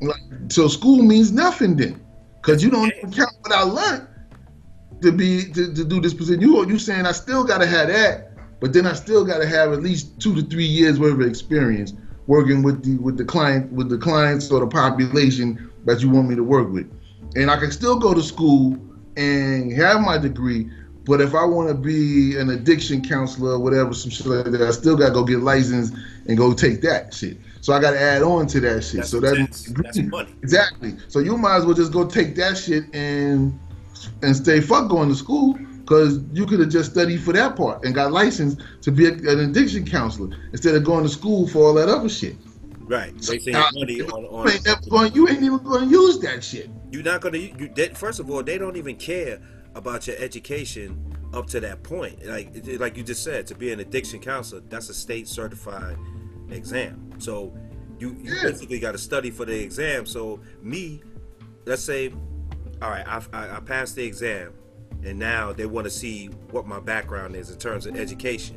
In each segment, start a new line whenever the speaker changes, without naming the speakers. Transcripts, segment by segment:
Like, so school means nothing then, because you don't even count what I learned to be to, to do this position. You you saying I still gotta have that, but then I still gotta have at least two to three years worth of experience working with the with the client with the clients or the population that you want me to work with, and I can still go to school and have my degree. But if I want to be an addiction counselor or whatever, some shit like that, I still gotta go get licensed and go take that shit. So I got to add on to that shit.
That's
so that's.
That's money.
Exactly. So you might as well just go take that shit and and stay fuck going to school because you could have just studied for that part and got licensed to be a, an addiction counselor instead of going to school for all that other shit.
Right. Wasting
Now,
money on,
you,
on
ain't going, you ain't even going to use that shit.
You're not gonna. You, they, first of all, they don't even care about your education up to that point. Like, like you just said, to be an addiction counselor, that's a state certified exam. So you, you
Yeah.
basically got to study for the exam. So me, let's say, all right, I, I, I passed the exam, and now they want to see what my background is in terms of education.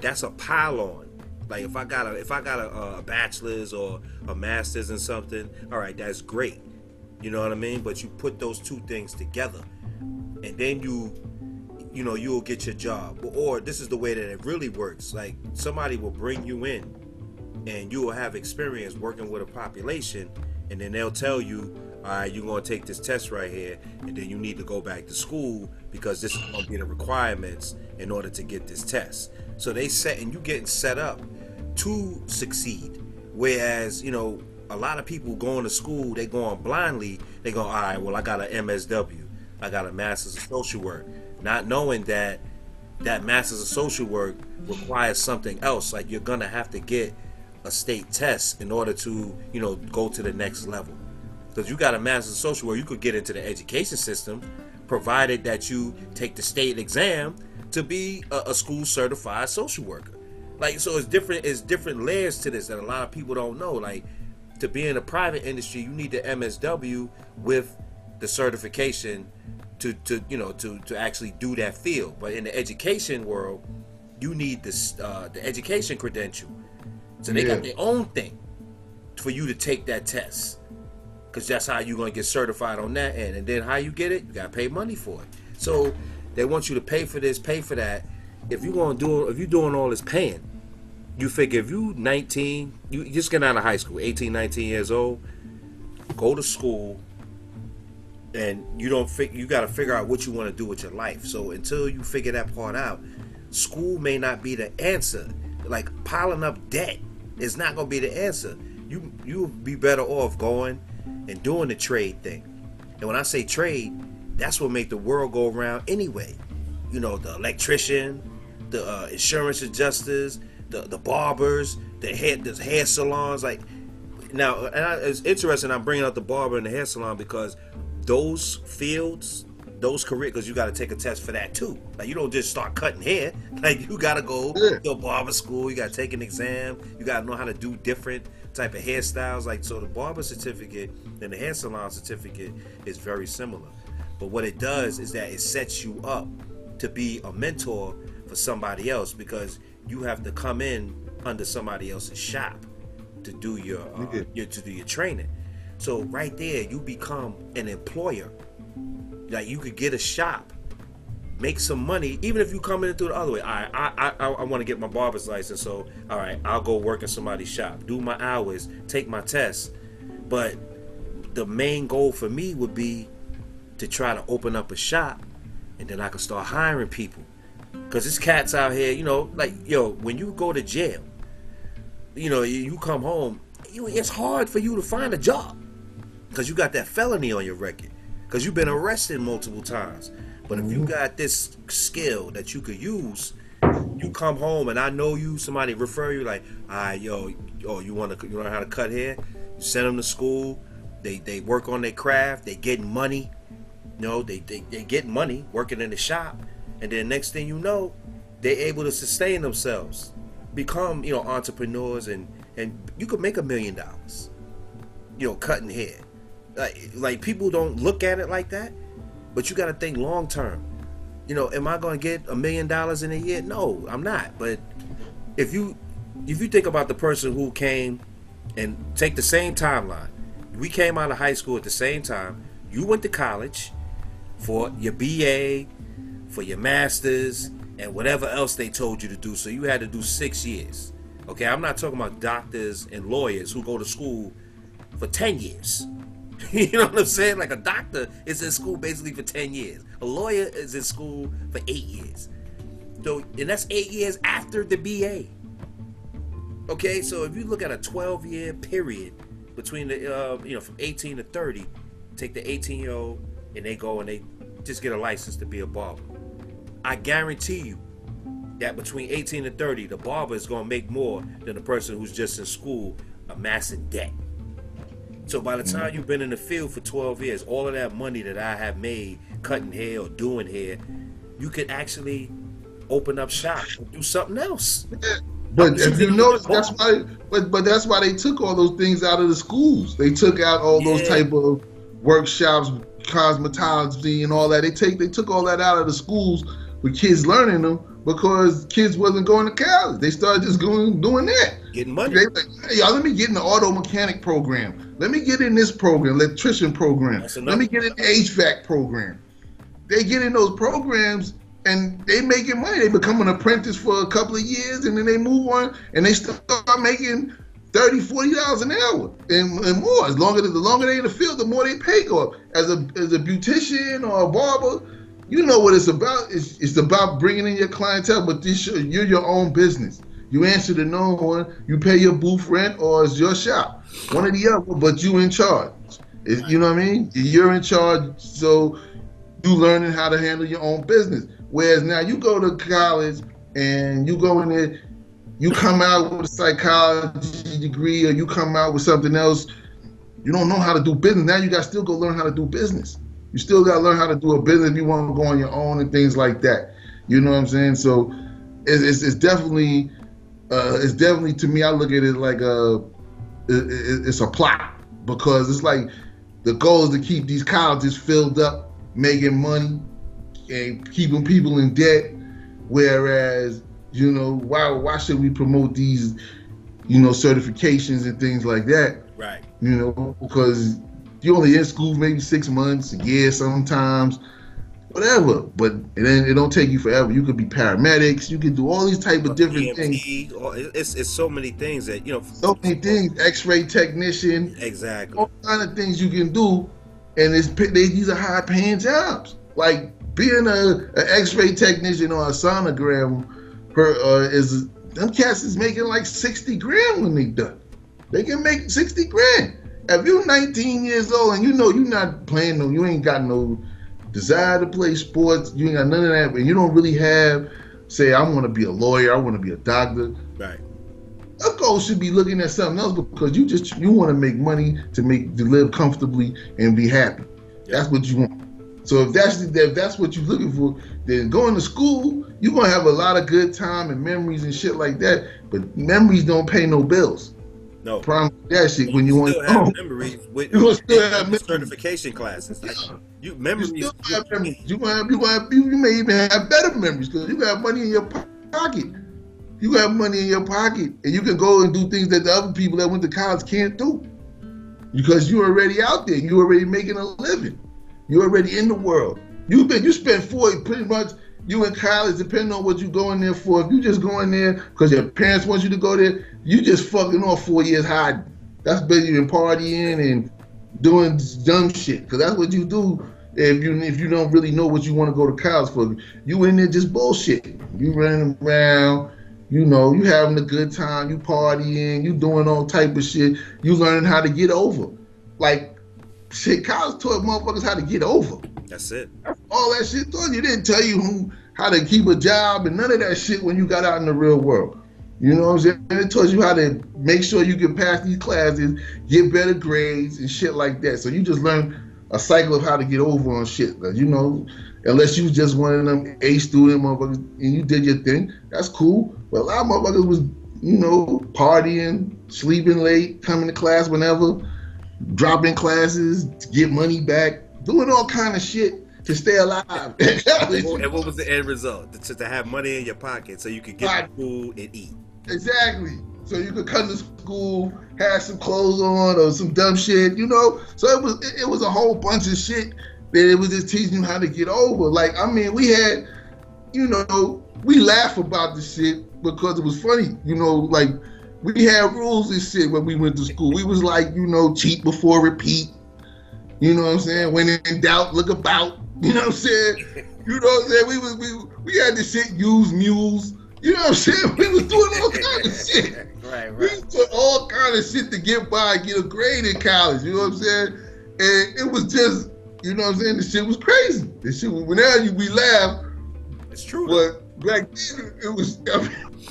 That's a pile on. Like if I got a if I got a, a bachelor's or a master's in something, all right, that's great. You know what I mean? But you put those two things together, and then you, you know, you'll get your job. Or this is the way that it really works. Like somebody will bring you in, and you will have experience working with a population, and then they'll tell you, all right, you're gonna take this test right here, and then you need to go back to school because this is gonna be the requirements in order to get this test. So they set and you getting set up to succeed. Whereas, you know, a lot of people going to school, they going blindly. They go, all right, well, I got an MSW, I got a Master's of Social Work, not knowing that that Master's of Social Work requires something else. Like you're gonna have to get a state test in order to, you know, go to the next level. Because you got a Master's of Social Work, you could get into the education system, provided that you take the state exam to be a, a school certified social worker. Like so, it's different. It's different layers to this that a lot of people don't know. Like to be in the private industry, you need the MSW with the certification to to you know to to actually do that field. But in the education world, you need this uh, the education credential. So they got their own thing for you to take that test. Cause that's how you're gonna get certified on that end. And then how you get it, you gotta pay money for it. So they want you to pay for this, pay for that. If you're gonna do if you're doing all this paying, you figure if you 19, you you just get out of high school, 18, 19 years old, go to school, and you don't fig- you got to figure out what you want to do with your life. So until you figure that part out, school may not be the answer. Like piling up debt is not going to be the answer. You you'll be better off going and doing the trade thing. And when I say trade, that's what make the world go around anyway. You know, the electrician, the uh, insurance adjusters, the the barbers, the hair the hair salons. Like now, and I, it's interesting. I'm bringing up the barber and the hair salon because those fields, those career, because you got to take a test for that too. Like you don't just start cutting hair. Like you got to go
Yeah.
to a barber school. You got to take an exam. You got to know how to do different type of hairstyles. Like so, the barber certificate and the hair salon certificate is very similar. But what it does is that it sets you up to be a mentor for somebody else because you have to come in under somebody else's shop to do your, uh,
Yeah.
your to do your training. So right there, you become an employer. Like you could get a shop, make some money, even if you come in through the other way. All right, I I, I want to get my barber's license, so all right, I'll go work in somebody's shop, do my hours, take my tests. But the main goal for me would be to try to open up a shop, and then I can start hiring people. Cause this cats out here, you know, like yo, when you go to jail, you know, you, come home, it's hard for you to find a job because you got that felony on your record because you've been arrested multiple times. But if you mm-hmm. got this skill that you could use, you come home and I know you, somebody refer you like, all right, yo, yo, you want to you learn how to cut hair? You send them to school. They they work on their craft. They get money. You know, they they they get money working in the shop, and then next thing you know, they're able to sustain themselves, become you know entrepreneurs, and and you could make a million dollars. You know, cutting hair. Like like people don't look at it like that, but you got to think long term. You know, am I going to get a million dollars in a year? No, I'm not. But if you if you think about the person who came and take the same timeline, we came out of high school at the same time. You went to college for your BA, for your masters, and whatever else they told you to do. So you had to do six years. Okay, I'm not talking about doctors and lawyers who go to school for 10 years. you know what I'm saying? Like a doctor is in school basically for 10 years. A lawyer is in school for eight years. So, and that's eight years after the BA. Okay, so if you look at a 12 year period between the, uh, you know, from 18 to 30, take the 18 year old and they go and they just get a license to be a barber. I guarantee you that between 18 and 30, the barber is going to make more than the person who's just in school amassing debt. So by the time mm-hmm. you've been in the field for 12 years, all of that money that I have made cutting hair or doing hair, you could actually open up shop and do something else.
But if you notice, that's why. But but that's why they took all those things out of the schools. They took out all yeah. those type of workshops, cosmetology, and all that. They take they took all that out of the schools with kids learning them because kids wasn't going to college. They started just going doing that.
Getting money.
They like, hey, y'all, let me get in the auto mechanic program. Let me get in this program, electrician program. Let me get in the HVAC program. They get in those programs and they making money. They become an apprentice for a couple of years and then they move on and they start making 30 40 dollars an hour and, and more as longer the longer they in the field the more they pay go as a as a beautician or a barber you know what it's about it's, it's about bringing in your clientele but this you're your own business you answer to no one you pay your booth rent or it's your shop one or the other but you in charge you know what i mean you're in charge so you learning how to handle your own business Whereas now you go to college and you go in there, you come out with a psychology degree or you come out with something else, you don't know how to do business. Now you got to still go learn how to do business. You still got to learn how to do a business if you want to go on your own and things like that. You know what I'm saying? So it's, it's, it's definitely, uh, it's definitely to me, I look at it like a, it, it's a plot because it's like the goal is to keep these colleges filled up, making money, and keeping people in debt. Whereas, you know, why why should we promote these, you know, certifications and things like that?
Right.
You know, because you only in school maybe six months, a year sometimes, whatever. But and then it don't take you forever. You could be paramedics. You could do all these type of different things.
It's it's so many things that you know.
So many things. X-ray technician.
Exactly.
All kind of things you can do, and it's they, these are high paying jobs. Like being a, an X-ray technician or a sonogram per, uh, is them cats is making like 60 grand when they done. They can make 60 grand. If you're 19 years old and you know you're not playing no, you ain't got no desire to play sports, you ain't got none of that, and you don't really have, say, I want to be a lawyer, I want to be a doctor.
Right.
Of course, should be looking at something else because you just you want to make money to make to live comfortably and be happy. That's what you want. So if that's if that's what you're looking for, then going to school, you're gonna have a lot of good time and memories and shit like that. But memories don't pay no bills.
No
problem that shit when you, you want
to have memories with you still have memories. certification classes. Like, you memories.
You still have memories. You gonna have, you, gonna have, you, you may even have better memories because you got money in your pocket. You have money in your pocket, and you can go and do things that the other people that went to college can't do because you're already out there. You're already making a living. You're already in the world. You've been you spent four pretty much you in college, depending on what you going there for. If you just going there because your parents want you to go there, you just fucking off four years hiding. That's basically been partying and doing dumb shit. Cause that's what you do if you if you don't really know what you want to go to college for. You in there just bullshit. You running around, you know, you having a good time, you partying, you doing all type of shit. You learning how to get over. Like shit, college taught motherfuckers how to get over.
That's it.
all that shit taught you. didn't tell you who, how to keep a job and none of that shit when you got out in the real world. You know what I'm saying? It taught you how to make sure you can pass these classes, get better grades and shit like that. So you just learn a cycle of how to get over on shit. You know, unless you just one of them A student motherfuckers and you did your thing, that's cool. But a lot of motherfuckers was, you know, partying, sleeping late, coming to class whenever dropping classes to get money back, doing all kind of shit to stay alive.
and what was the end result? To, to have money in your pocket so you could get right. food and eat.
Exactly. so you could come to school, have some clothes on or some dumb shit, you know. So it was it, it was a whole bunch of shit that it was just teaching you how to get over. Like I mean, we had, you know, we laugh about the shit because it was funny, you know, like we had rules and shit when we went to school. We was like, you know, cheat before repeat. You know what I'm saying? When in doubt, look about. You know what I'm saying? You know what I'm saying? We was we we had this shit use mules. You know what I'm saying? We was doing all kind of shit.
Right,
We
right.
was doing all kind of shit to get by, get a grade in college. You know what I'm saying? And it was just, you know what I'm saying? The shit was crazy. The shit now you we laugh,
It's true.
but back then it was I mean,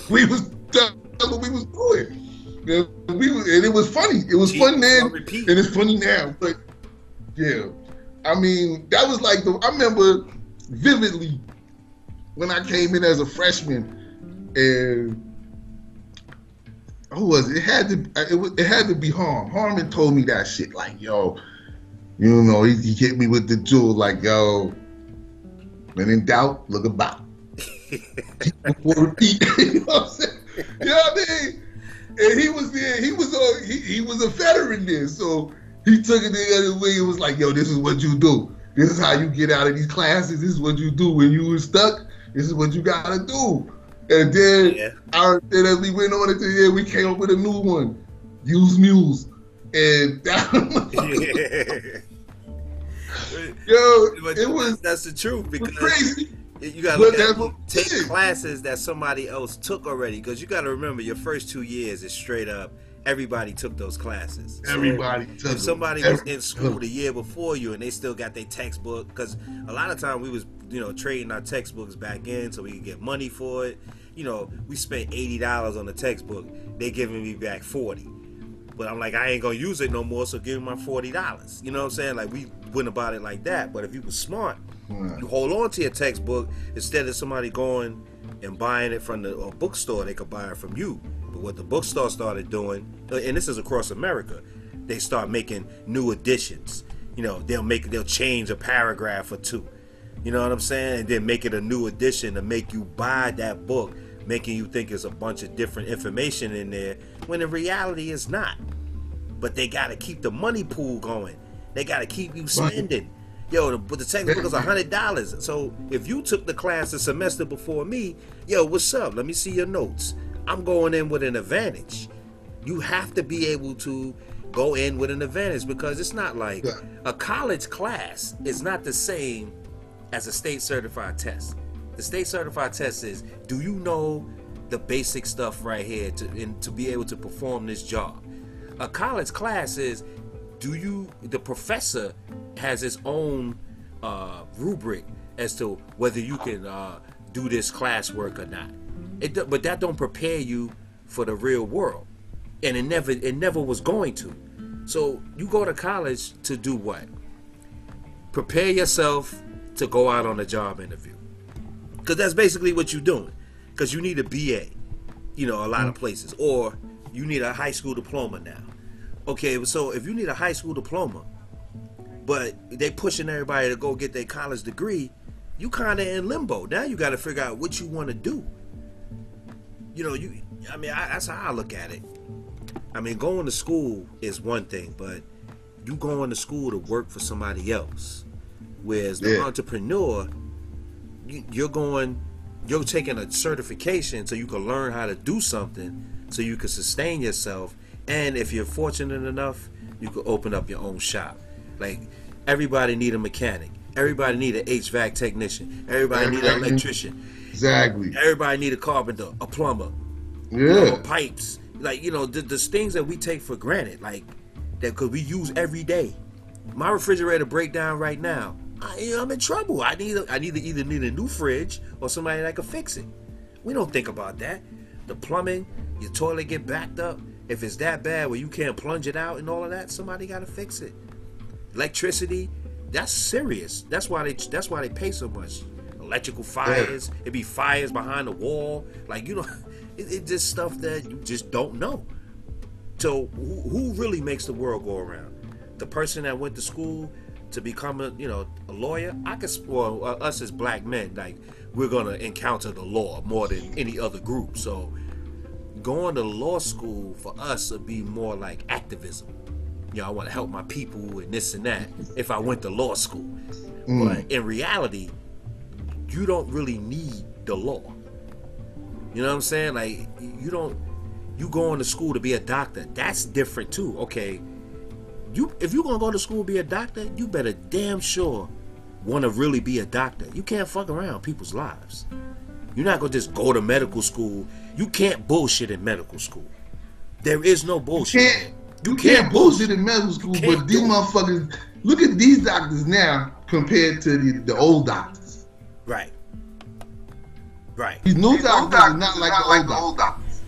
we was done what we was doing. And we was, and it was funny. It was funny then, and it's funny now. But yeah, I mean that was like the. I remember vividly when I came in as a freshman, and who was it? It had to. It was. It had to be Harm. Harmon told me that shit. Like yo, you know, he, he hit me with the jewel. Like yo, when in doubt, look about. Before repeat. you know what I'm saying? You know what I mean? And he was there. He was a he, he was a veteran there, so he took it the other way. It was like, yo, this is what you do. This is how you get out of these classes. This is what you do when you were stuck. This is what you gotta do. And then,
Yeah.
our, then as we went on into the year, we came up with a new one. Use mules. And that yo,
But
it was,
that's the truth because
crazy.
You gotta look at
what
take classes that somebody else took already because you gotta remember your first two years is straight up everybody took those classes. So
Everybody took
if
them.
somebody was
Every-
in school the year before you and they still got their textbook because a lot of time we was you know trading our textbooks back in so we could get money for it. You know we spent $80 on the textbook. They giving me back 40 but i'm like i ain't gonna use it no more so give me my $40 you know what i'm saying? Like we went about it like that. But if you was smart
Right.
you hold on to your textbook instead of somebody going and buying it from the a bookstore they could buy it from you but what the bookstore started doing uh, and this is across america they start making new editions you know they'll make they'll change a paragraph or two you know what i'm saying and then make it a new edition to make you buy that book making you think it's a bunch of different information in there when in reality it's not but they got to keep the money pool going. They got to keep you spending. Yo, the, but the textbook is a hundred dollars. So if you took the class the semester before me, yo, what's up? Let me see your notes. I'm going in with an advantage. You have to be able to go in with an advantage because it's not like
Yeah.
a college class is not the same as a state certified test. The state certified test is do you know the basic stuff right here to and to be able to perform this job? A college class is do you the professor has his own uh, rubric as to whether you can uh, do this classwork or not. It but that don't prepare you for the real world, and it never it never was going to. So you go to college to do what? Prepare yourself to go out on a job interview, because that's basically what you're doing. Because you need a BA, you know, a lot of places, or you need a high school diploma now. Okay, so if you need a high school diploma, but they pushing everybody to go get their college degree, you kind of in limbo. Now you got to figure out what you want to do. You know, you. I mean, I, that's how I look at it. I mean, going to school is one thing, but you going to school to work for somebody else. Whereas the
Yeah.
entrepreneur, you, you're going, you're taking a certification so you can learn how to do something, so you can sustain yourself, and if you're fortunate enough, you could open up your own shop. Like everybody need a mechanic, everybody need an HVAC technician, everybody need an electrician,
Exactly.
everybody need a carpenter, a plumber, you know,
Yeah.
pipes, like you know, the, the things that we take for granted, like that could we use every day. My refrigerator break down right now. I, I'm in trouble. I need a, I need to either need a new fridge or somebody that can fix it. We don't think about that. The plumbing, your toilet get backed up. If it's that bad where you can't plunge it out and all of that, somebody got to fix it. Electricity, that's serious. That's why they that's why they pay so much. Electrical fires, it be fires behind the wall. Like you know, it, it just stuff that you just don't know. So who, who really makes the world go around? The person that went to school to become a you know a lawyer. I could well uh, us as black men like we're gonna encounter the law more than any other group. So going to law school for us would be more like activism. You know, I want to help my people and this and that. If I went to law school, mm. but in reality, you don't really need the law. You know what I'm saying? Like you don't you going to school to be a doctor. That's different too. Okay. You if you're gonna go to school to be a doctor, you better damn sure want to really be a doctor. You can't fuck around people's lives. You're not gonna just go to medical school. You can't bullshit in medical school. There is no bullshit.
You can't, you can't, can't bullshit in medical school, but these motherfuckers look at these doctors now compared to the, the old doctors.
Right. Right.
These new doctors are not like, not the, like old the old doctors.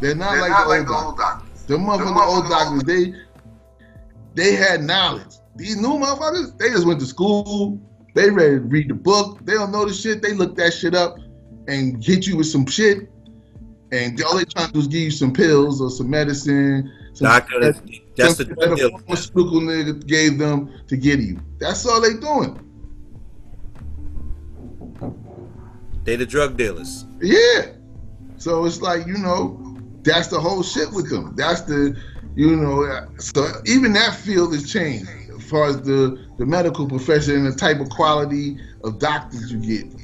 They're not, They're like, not the like, the old doctors. The motherfucking old doctors, they they had knowledge. These new motherfuckers, they just went to school. They ready to read the book. They don't know the shit. They look that shit up and hit you with some shit. And all they trying to do is give you some pills or some medicine. Some
Doctor, that's the deal.
pharmaceutical nigga gave them to get you. That's all they doing.
They the drug dealers.
Yeah. So it's like, you know, that's the whole shit with them. That's the, you know, so even that field has changed as far as the, the medical profession and the type of quality of doctors you get.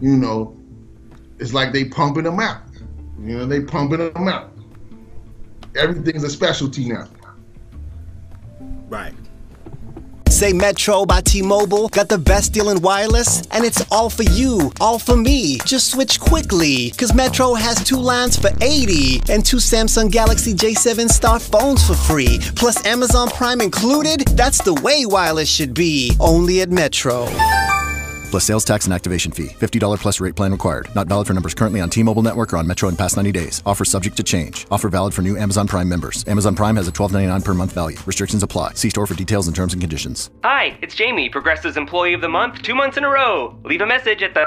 You know, it's like they pumping them out. You know, they pumping them out. Everything's a specialty now.
Right.
Say Metro by T-Mobile got the best deal in wireless, and it's all for you, all for me. Just switch quickly, cause Metro has two lines for 80 and two Samsung Galaxy J7 Star phones for free, plus Amazon Prime included. That's the way wireless should be, only at Metro
plus sales tax and activation fee. $50 plus rate plan required. Not valid for numbers currently on T-Mobile network or on Metro in past 90 days. Offer subject to change. Offer valid for new Amazon Prime members. Amazon Prime has a $12.99 per month value. Restrictions apply. See store for details and terms and conditions.
Hi, it's Jamie, Progressive's Employee of the Month, two months in a row. Leave a message at the